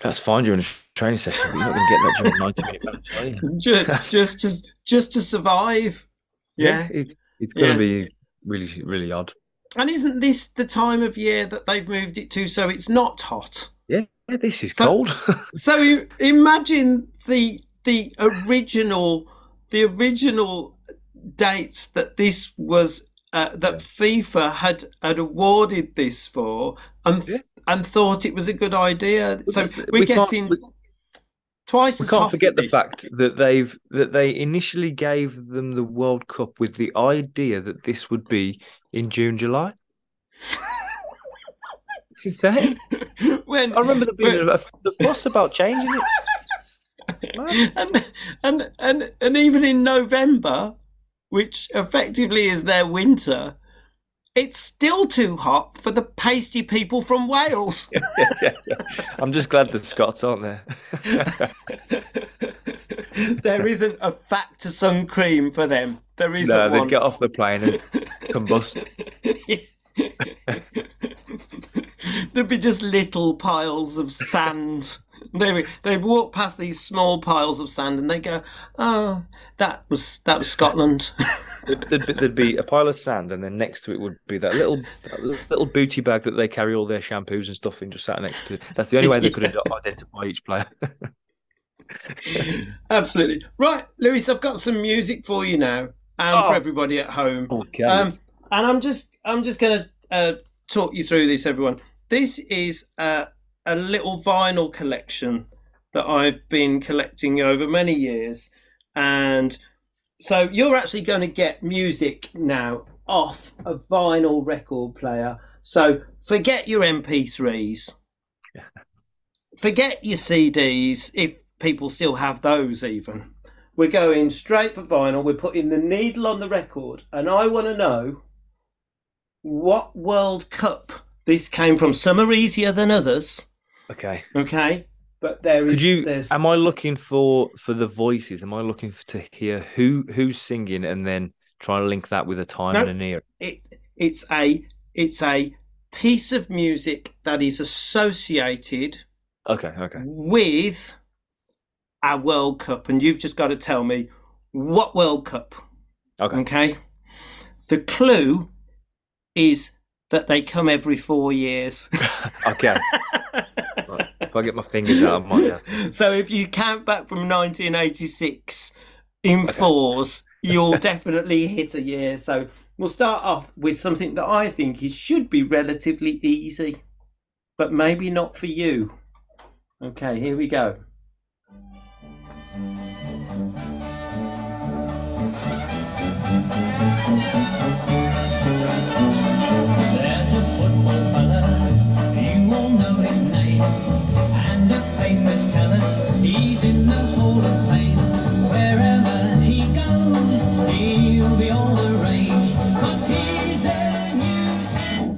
that's fine during a training session, but you're not going to get that during a 90 minute match, are you? Just, just, to, just to survive. Yeah. yeah it's it's going to yeah. be really, really odd. And isn't this the time of year that they've moved it to so it's not hot? Yeah, yeah this is so, cold. so imagine the the original the original dates that this was uh, that. FIFA had had awarded this for, and yeah and thought it was a good idea. So we're we getting we, twice. We can't forget the fact that they've that they initially gave them the World Cup with the idea that this would be in June, July. it's insane. when I remember there being a, the fuss about changing it. and and and and even in November, which effectively is their winter, it's still too hot for the pasty people from Wales. yeah, yeah, yeah. I'm just glad the Scots aren't there. there isn't a factor sun cream for them. There isn't. No, they'd one. get off the plane and combust. There'd be just little piles of sand they they walk past these small piles of sand and they go, "Oh, that was that was Scotland." there'd, be, there'd, be, a pile of sand, and then next to it would be that little that little booty bag that they carry all their shampoos and stuff in, just sat next to. it. That's the only way they could yeah. identify each player. Absolutely right, Lewis. I've got some music for you now, and oh. for everybody at home. Okay. Um, and I'm just I'm just gonna uh, talk you through this, everyone. This is uh, a little vinyl collection that I've been collecting over many years. And so you're actually going to get music now off a vinyl record player. So forget your MP3s, forget your CDs, if people still have those, even. We're going straight for vinyl. We're putting the needle on the record. And I want to know what World Cup This came from some are easier than others. Okay. Okay, but there is. Could you? There's, Am I looking for for the voices? Am I looking for, to hear who who's singing and then try and link that with a time No. and an era? it's it's a it's a piece of music that is associated Okay. Okay. with a World Cup, and you've just got to tell me what World Cup. Okay. Okay. The clue is that they come every four years. Okay. Right. If I get my fingers out, I might have to. so if you count back from 1986 in fours, you'll definitely hit a year. So we'll start off with something that I think is should be relatively easy, but maybe not for you. Okay, here we go.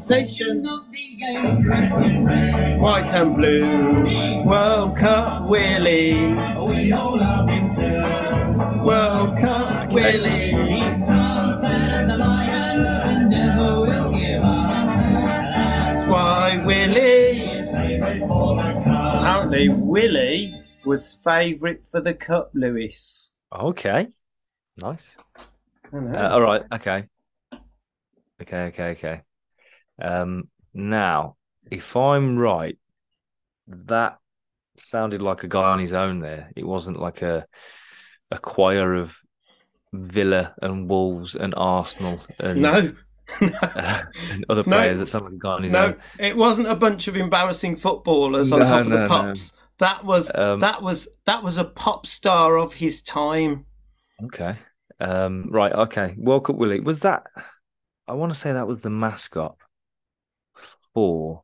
Sensation of the age, dressed in red. White and blue, World Cup Willie, We all love him too. World Cup Willie. He's tough as a and never will give up. That's why Willie. Favorite for the cup. Apparently, Willie was favourite for the cup, Lewis. Okay. Nice. Uh, all right. Okay. Okay. Okay. Okay. Um. Now, if I'm right, that sounded like a guy on his own. There, it wasn't like a a choir of Villa and Wolves and Arsenal and, no, uh, and other No. players that sounded like a guy on his no, own. it wasn't a bunch of embarrassing footballers on No, top of no, the no. pops. That was Um, that was that was a pop star of his time. Okay. Um. Right. Okay. World Cup Willie was that? I want to say that was the mascot for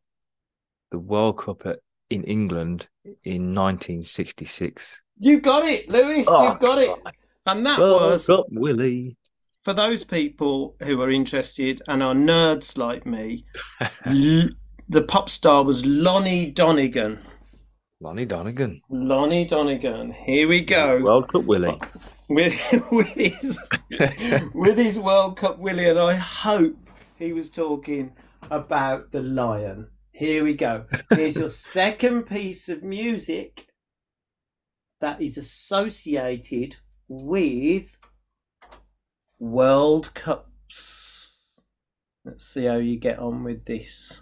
the World Cup at, in England in 1966. You've got it, Lewis. Oh, you've got it. And that World was Cup Willie. for those people who are interested and are nerds like me. l- the pop star was Lonnie Donegan. Lonnie Donegan. Lonnie Donegan. Here we go. World Cup Willie. with with his with his World Cup Willie, and I hope he was talking about the lion. Here we go. Here's your second piece of music that is associated with World Cups. Let's see how you get on with this.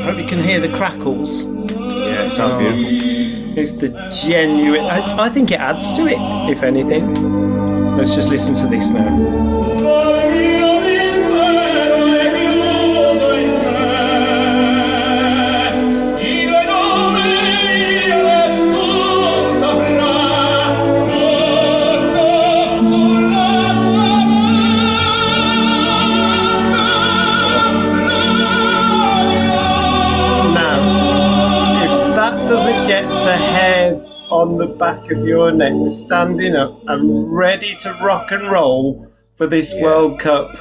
I Hope you can hear the crackles. Yeah, it sounds oh. beautiful. It's the genuine. I, I think it adds to it, if anything. Let's just listen to this now. Back of your neck standing up and ready to rock and roll for this Yeah. World Cup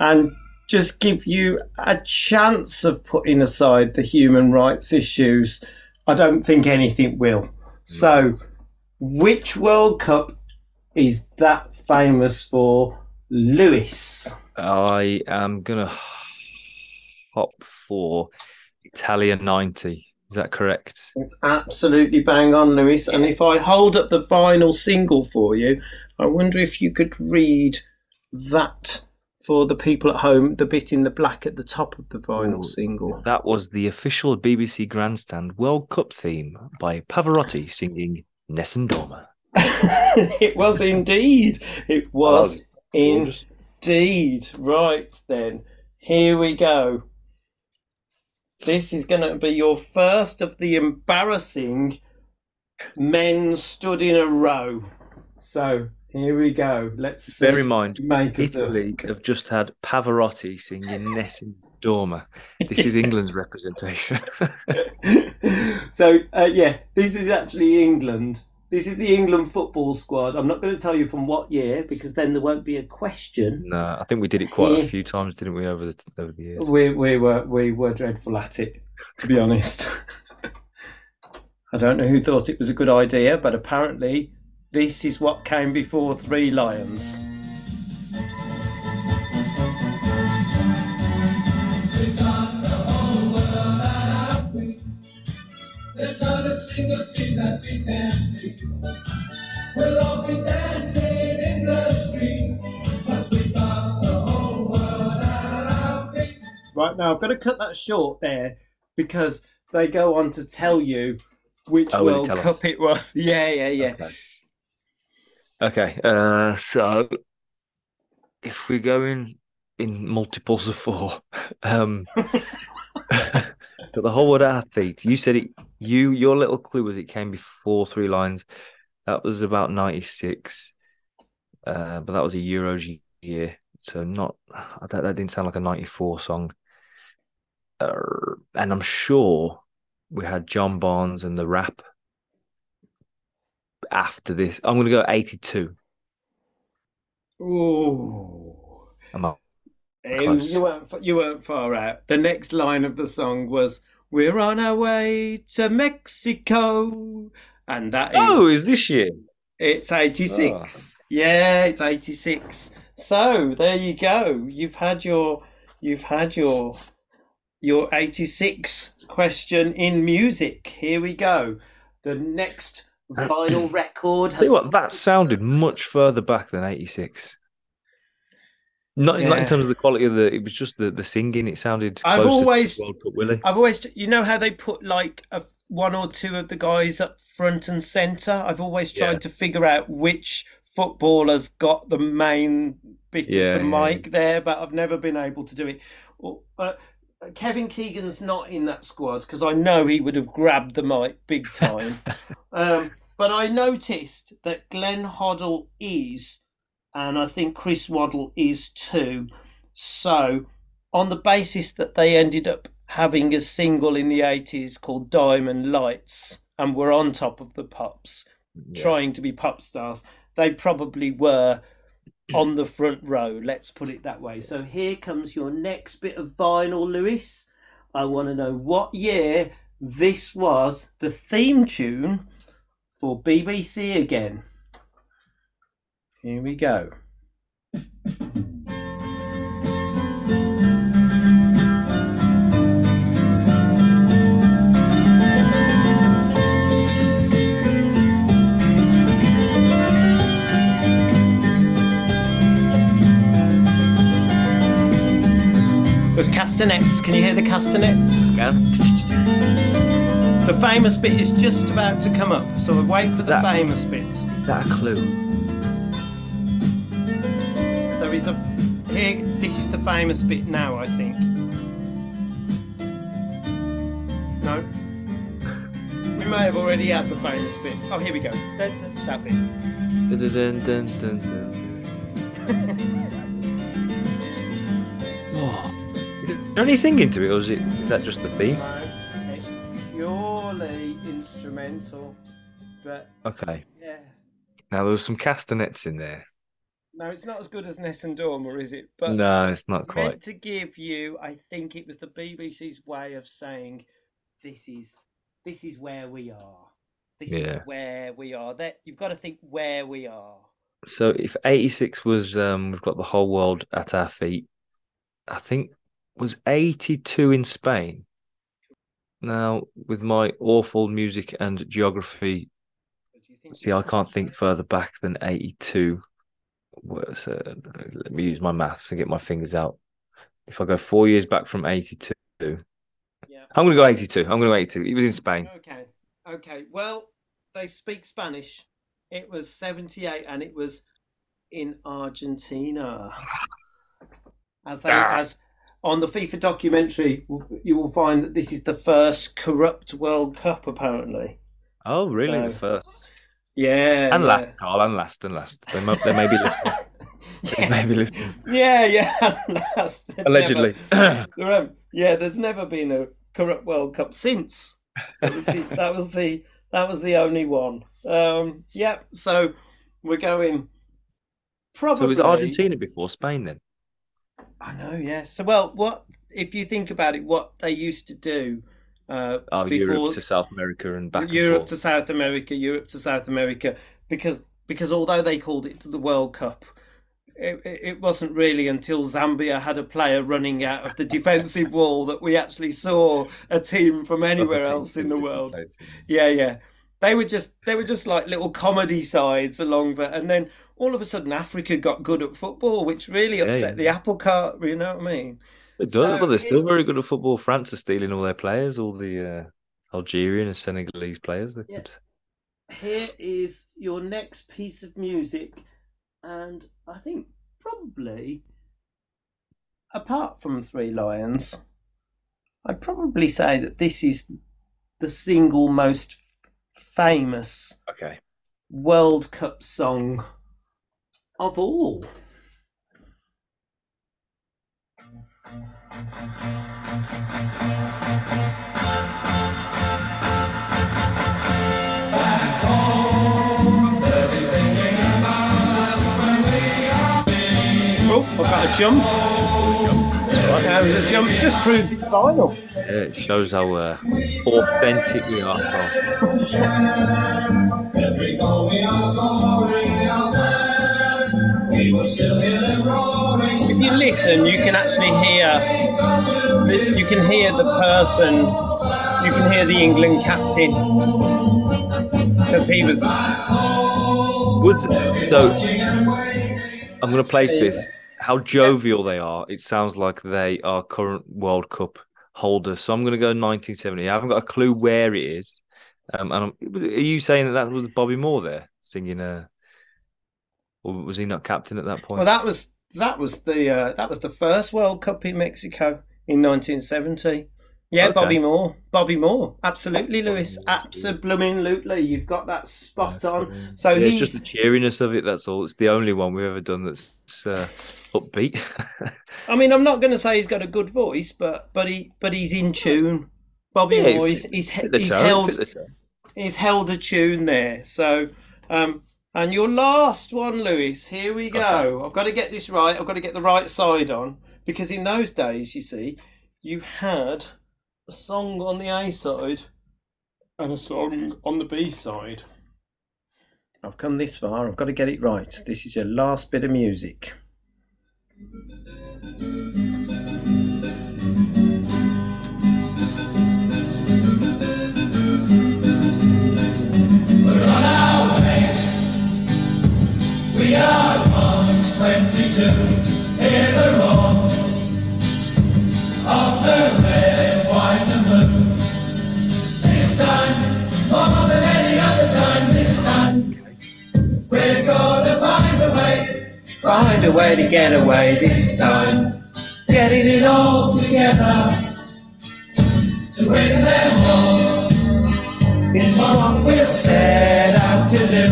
and just give you a chance of putting aside the human rights issues, I don't think anything will. So, which World Cup is that famous for, Lewis? I am gonna hop for Italia 90. Is that correct? It's absolutely bang on, Lewis. And if I hold up the vinyl single for you, I wonder if you could read that for the people at home, the bit in the black at the top of the vinyl Ooh. single. That was the official BBC Grandstand World Cup theme by Pavarotti singing Nessun Dorma. it was indeed. It was indeed. Right then, here we go. This is going to be your first of the embarrassing men stood in a row. So here we go. Let's see Bear in mind, Italy have just had Pavarotti singing Nessun Dorma. This is England's representation. so uh, yeah, this is actually England. This is the England football squad. I'm not going to tell you from what year because then there won't be a question. No, I think we did it quite Yeah. a few times, didn't we, over the over the years? We we were we were dreadful at it, to be honest. I don't know who thought it was a good idea, but apparently this is what came before Three Lions. Single team that we can beat. We'll all be dancing in the street. Cause we got the whole world at our feet. Right now, I've got to cut that short there because they go on to tell you which Oh, World tell us? Cup it was. Yeah, yeah, yeah. Okay. Okay, uh, so if we go in in multiples of four, um, but the whole world at our feet. You said it. You your little clue was it came before Three Lions. That was about ninety six, uh, but that was a Euros year, so not. I don't, that didn't sound like a ninety four song. Uh, and I'm sure we had John Barnes and the rap after this. I'm going to go 82. Ooh. Am I? Close. you weren't you weren't far out. The next line of the song was "We're on our way to Mexico," and that oh, is Oh, is this year? it's eighty six. Ah. Yeah, it's eighty six. So there you go. You've had your you've had your your eighty six question in music. Here we go. The next vinyl record has what, that sounded much further back than 86. Not, not in terms of the quality of the, it was just the, the singing. It sounded I've closer to always- World Cup Willie. I've always, you know, how they put like a, one or two of the guys up front and centre. I've always tried Yeah. to figure out which footballers got the main bit Yeah, of the yeah, mic there, but I've never been able to do it. Well, uh, Kevin Keegan's not in that squad because I know he would have grabbed the mic big time. um, but I noticed that Glenn Hoddle is, and I think Chris Waddle is too. So, on the basis that they ended up having a single in the 80s called Diamond Lights and were on top of the pops, Yeah. trying to be pop stars, they probably were on the front row, let's put it that way. So, here comes your next bit of vinyl, Lewis. I want to know what year this was the theme tune for BBC again. Here we go. There's castanets. Can you hear the castanets? Yeah. The famous bit is just about to come up, so wait for the That- famous bit. Is that a clue? Here. This is the famous bit now. I think. No. We may have already had the famous bit. Oh, here we go. Dun, dun, that bit. Dun, dun, dun, dun, dun. Oh. Is there any singing to it, or is, it, is that just the theme? No, it's purely instrumental. But Okay. yeah, Now, there was some castanets in there. No, it's not as good as Nessun Dorma, is it? But no, it's not quite. meant to give you i think it was the bbc's way of saying this is this is where we are this is where we are that you've got to think where we are So if 86 was um we've got the whole world at our feet, I think was 82 in Spain. Now, with my awful music and geography, But do you think see, I can't think further back than 82. Was, uh, let me use my maths and get my fingers out. If I go four years back from 82, yeah I'm going to go 82. I'm going to go 82. He was in Spain. okay okay well they speak spanish it was 78 and it was in argentina as they Ah. as on the FIFA documentary, you will find that this is the first corrupt World Cup, apparently. Oh, really? So- the first. Yeah, And yeah. last, Carl, and last, and last. They, may, they may be listening. They yeah. may be listening. yeah, yeah, and last. Allegedly. never- there have- yeah, there's never been a corrupt World Cup since. That was the that was the That was the only one. Um, yep. So we're going. Probably. So it was Argentina before Spain then? I know. Yes. So well, what if you think about it? What they used to do. Uh, Oh, before Europe to South America and back Europe and to. South America, Europe to South America, because because although they called it the World Cup, it, it wasn't really until Zambia had a player running out of the defensive wall that we actually saw a team from anywhere else in the world. places. Yeah, yeah. They were just they were just like little comedy sides along the, and then all of a sudden Africa got good at football, which really Yeah, upset yeah. the apple cart. You know what I mean? They do, So but they're still very good at football. France are stealing all their players, all the uh, Algerian and Senegalese players. They're Yeah. good. here is your next piece of music, and I think probably, apart from Three Lions, I'd probably say that this is the single most famous Okay. World Cup song of all. Oh, I've got a jump. That was a jump. Just proves it's final. Yeah, it shows how uh, authentic we are. Carl. You listen, you can actually hear. The, you can hear the person. You can hear the England captain because he was. Was so. I'm going to place this. How jovial they are. It sounds like they are current World Cup holders. So I'm going to go 1970. I haven't got a clue where it is. Um, and I'm, are you saying that that was Bobby Moore there singing? Uh, or was he not captain at that point? Well, that was that was the uh, that was the first World Cup in Mexico in 1970. Yeah, Okay. Bobby Moore. Bobby Moore. Absolutely, Lewis. Absolutely. You've got that spot on. So yeah, he's it's just the cheeriness of it. That's all. It's the only one we've ever done that's uh, upbeat. I mean, I'm not going to say he's got a good voice, but but he but he's in tune. Bobby Yeah, Moore, he he's he's, he's held fit the tone. he's held a tune there. So, um, and your last one, Lewis. Here we go. I've got to get this right. I've got to get the right side on because in those days, you see, you had a song on the A side and a song on the B side. I've come this far. I've got to get it right. This is your last bit of music. We are once 22, hear the roar of the red, white and blue. This time, more than any other time, this time, we're gonna find a way, Find a way to get away this time. getting it all together to win them all. It's what we've set out to do.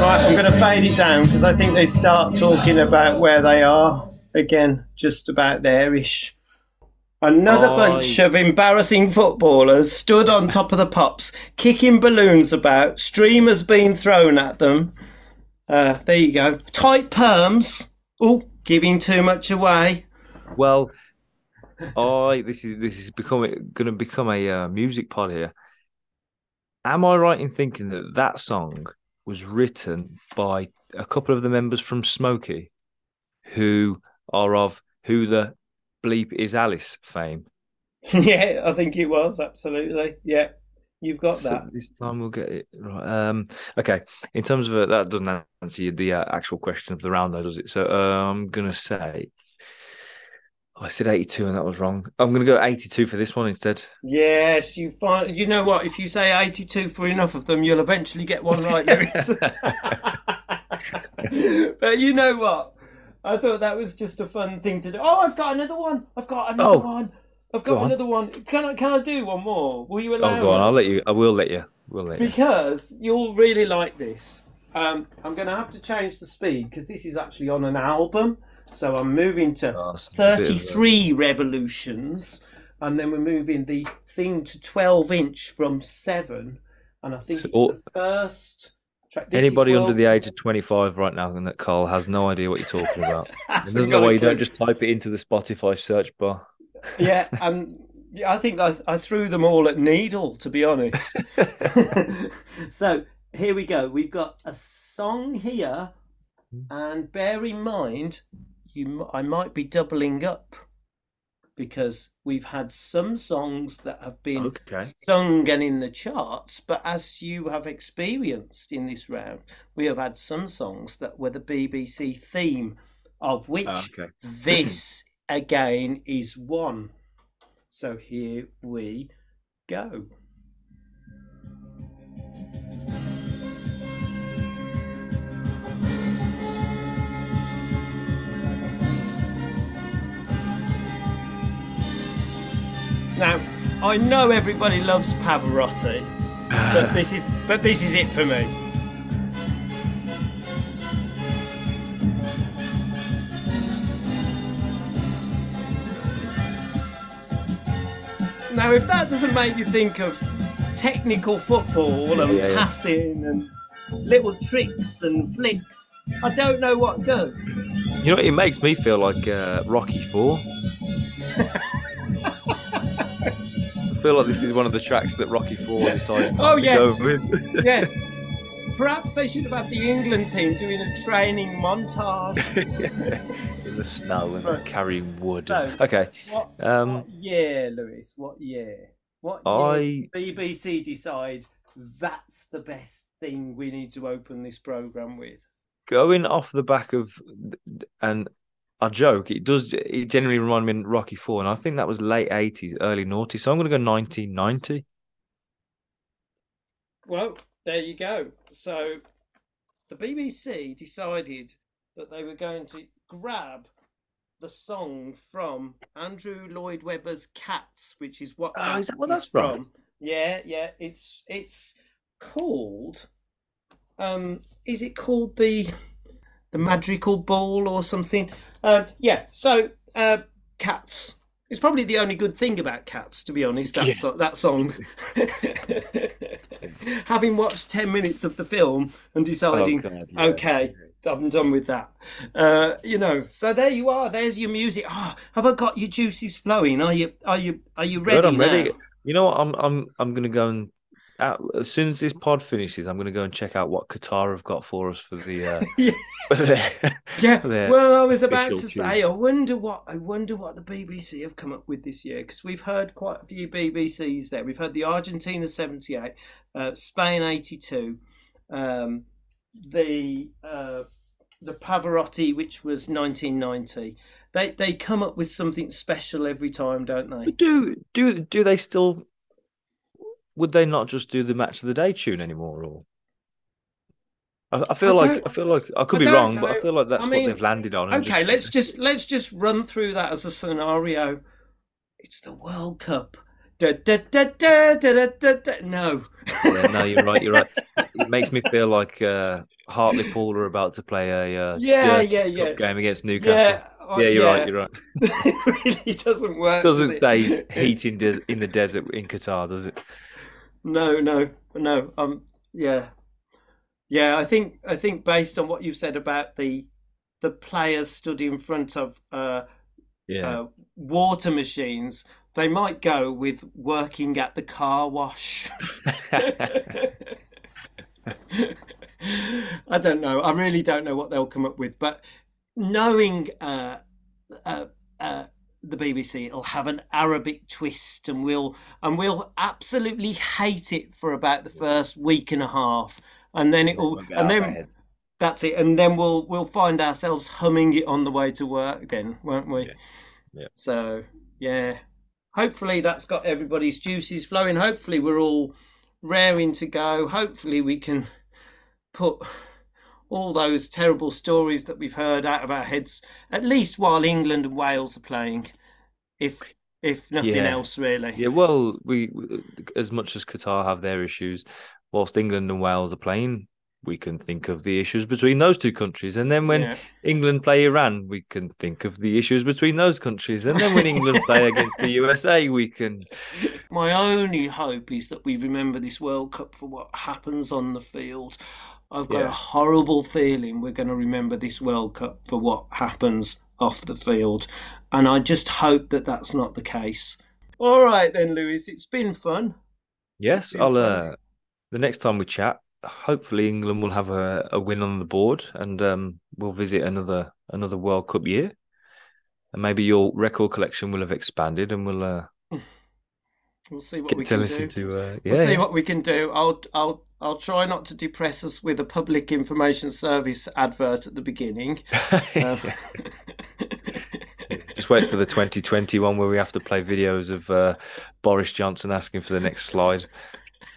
Right, I'm going to fade it down because I think they start talking about where they are again, just about there-ish. Another Oh, bunch of embarrassing footballers stood on top of the pops, kicking balloons about, streamers being thrown at them. Uh, there you go. Tight perms. Oh, giving too much away. Well, I this is this is becoming going to become a uh, music pod here. Am I right in thinking that that song was written by a couple of the members from Smokie, who are of who the bleep is Alice fame? yeah, I think it was absolutely. Yeah, you've got So that. this time we'll get it right. Um, okay. In terms of uh, that, doesn't answer the uh, actual question of the round, though, does it? So uh, I'm gonna say, oh, I said 82, and that was wrong. I'm gonna go 82 for this one instead. Yes, you find. You know what? If you say eighty-two for enough of them, you'll eventually get one right, Lewis. but you know what? I thought that was just a fun thing to do. Oh, I've got another one. I've got another Oh. one. I've Go got on. another one. Can I? Can I do one more? Will you allow? Oh, go on. me? I'll let you. I will let you. We'll let you. because you'll really like this. Um, I'm going to have to change the speed because this is actually on an album. So I'm moving to Oh, it's a bit 33 revolutions, and then we're moving the thing to 12 inch from 7, and I think So it's all- the first track. This is Anybody under the age of 25 right now, and that Carl has no idea what you're talking about. There's no way you don't just type it into the Spotify search bar. yeah, and yeah, I think I, I threw them all at Needle, to be honest. so here we go. We've got a song here, hmm. and bear in mind, you I might be doubling up because we've had some songs that have been Okay. sung and in the charts, but as you have experienced in this round, we have had some songs that were the BBC theme, of which Ah, okay. this again is one. So here we go. Now, I know everybody loves Pavarotti, but this is but this is it for me. Now, if that doesn't make you think of technical football and Yeah, yeah. passing and little tricks and flicks, I don't know what does. You know, it makes me feel like uh, Rocky Four. I feel like this is one of the tracks that Rocky Four decided Oh, to yeah. go with. Yeah. Perhaps they should have had the England team doing a training montage. In the snow and Right. carrying wood. So- okay. What, Um, what year, Lewis? What year? What year I did BBC decide that's the best thing we need to open this program with? going off the back of and I joke, it does it generally remind me of Rocky Four, and I think that was late eighties, early noughties. So I'm gonna go nineteen ninety. Well, there you go. So the BBC decided that they were going to grab the song from Andrew Lloyd Webber's Cats, which is what Oh, is that what that's from? Yeah, yeah. It's it's called um is it called the the Madrigal Ball or something? Um yeah, so uh Cats. It's probably the only good thing about Cats, to be honest, that Yeah. so, that song. Having watched ten minutes of the film and deciding Oh, God, yeah. okay, I'm done with that. Uh, you know, so there you are. There's your music. Oh, have I got your juices flowing? Are you are you are you ready Good, I'm ready. You know what? I'm I'm I'm gonna go and out, as soon as this pod finishes, I'm gonna go and check out what Qatar have got for us for the. Uh, Yeah. for their- Yeah. for their Well, I was about to official say, I wonder what I wonder what the BBC have come up with this year because we've heard quite a few BBCs there. We've heard the Argentina '78, uh, Spain '82, um, the uh, the Pavarotti, which was 1990. They they come up with something special every time, don't they? But do do do they still? Would they not just do the match of the day tune anymore? Or I, I feel I like I feel like I could I be wrong, but. I feel like that's I mean, what they've landed on. Okay, let's just let's just run through that as a scenario. It's the World Cup. Da, da, da, da, da, da, da. No. Yeah, no, you're right. You're right. It makes me feel like uh, Hartlepool are about to play a uh, Yeah, yeah, yeah. game against Newcastle. Yeah, Yeah, you're right. You're right. it really doesn't work. doesn't does it? say heat in, des- in the desert in Qatar, does it? No, no, no. Um, yeah, yeah. I think I think based on what you've said about the the players stood in front of uh, Yeah. uh, water machines, they might go with working at the car wash. I don't know. I really don't know what they'll come up with, but knowing uh, uh, uh, the BBC, it'll have an Arabic twist, and we'll and we'll absolutely hate it for about the first week and a half, and then it'll and out of my then that's it, and then we'll we'll find ourselves humming it on the way to work, then, won't we? Yeah. Yeah. So yeah, hopefully that's got everybody's juices flowing. Hopefully we're all raring to go. Hopefully we can put all those terrible stories that we've heard out of our heads, at least while England and Wales are playing, if if nothing Yeah. else really. Yeah, well, we as much as Qatar have their issues, whilst England and Wales are playing we can think of the issues between those two countries. And then when Yeah. England play Iran, we can think of the issues between those countries. And then when England play against the USA, we can. My only hope is that we remember this World Cup for what happens on the field. I've got Yeah. a horrible feeling we're going to remember this World Cup for what happens off the field. And I just hope that that's not the case. All right, then, Lewis, it's been fun. Yes, Been I'll. fun. Uh, the next time we chat, hopefully England will have a, a win on the board, and um, we'll visit another another World Cup year. And maybe your record collection will have expanded, and we'll uh, We'll see what we can do. to. Uh, We'll see what we can do. I'll I'll I'll try not to depress us with a public information service advert at the beginning. Um, Just wait for the 2021 where we have to play videos of uh, Boris Johnson asking for the next slide.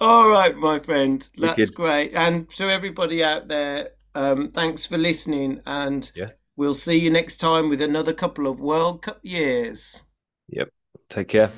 All right, my friend. That's great. And to everybody out there, um, thanks for listening. And Yes. we'll see you next time with another couple of World Cup years. Yep. Take care.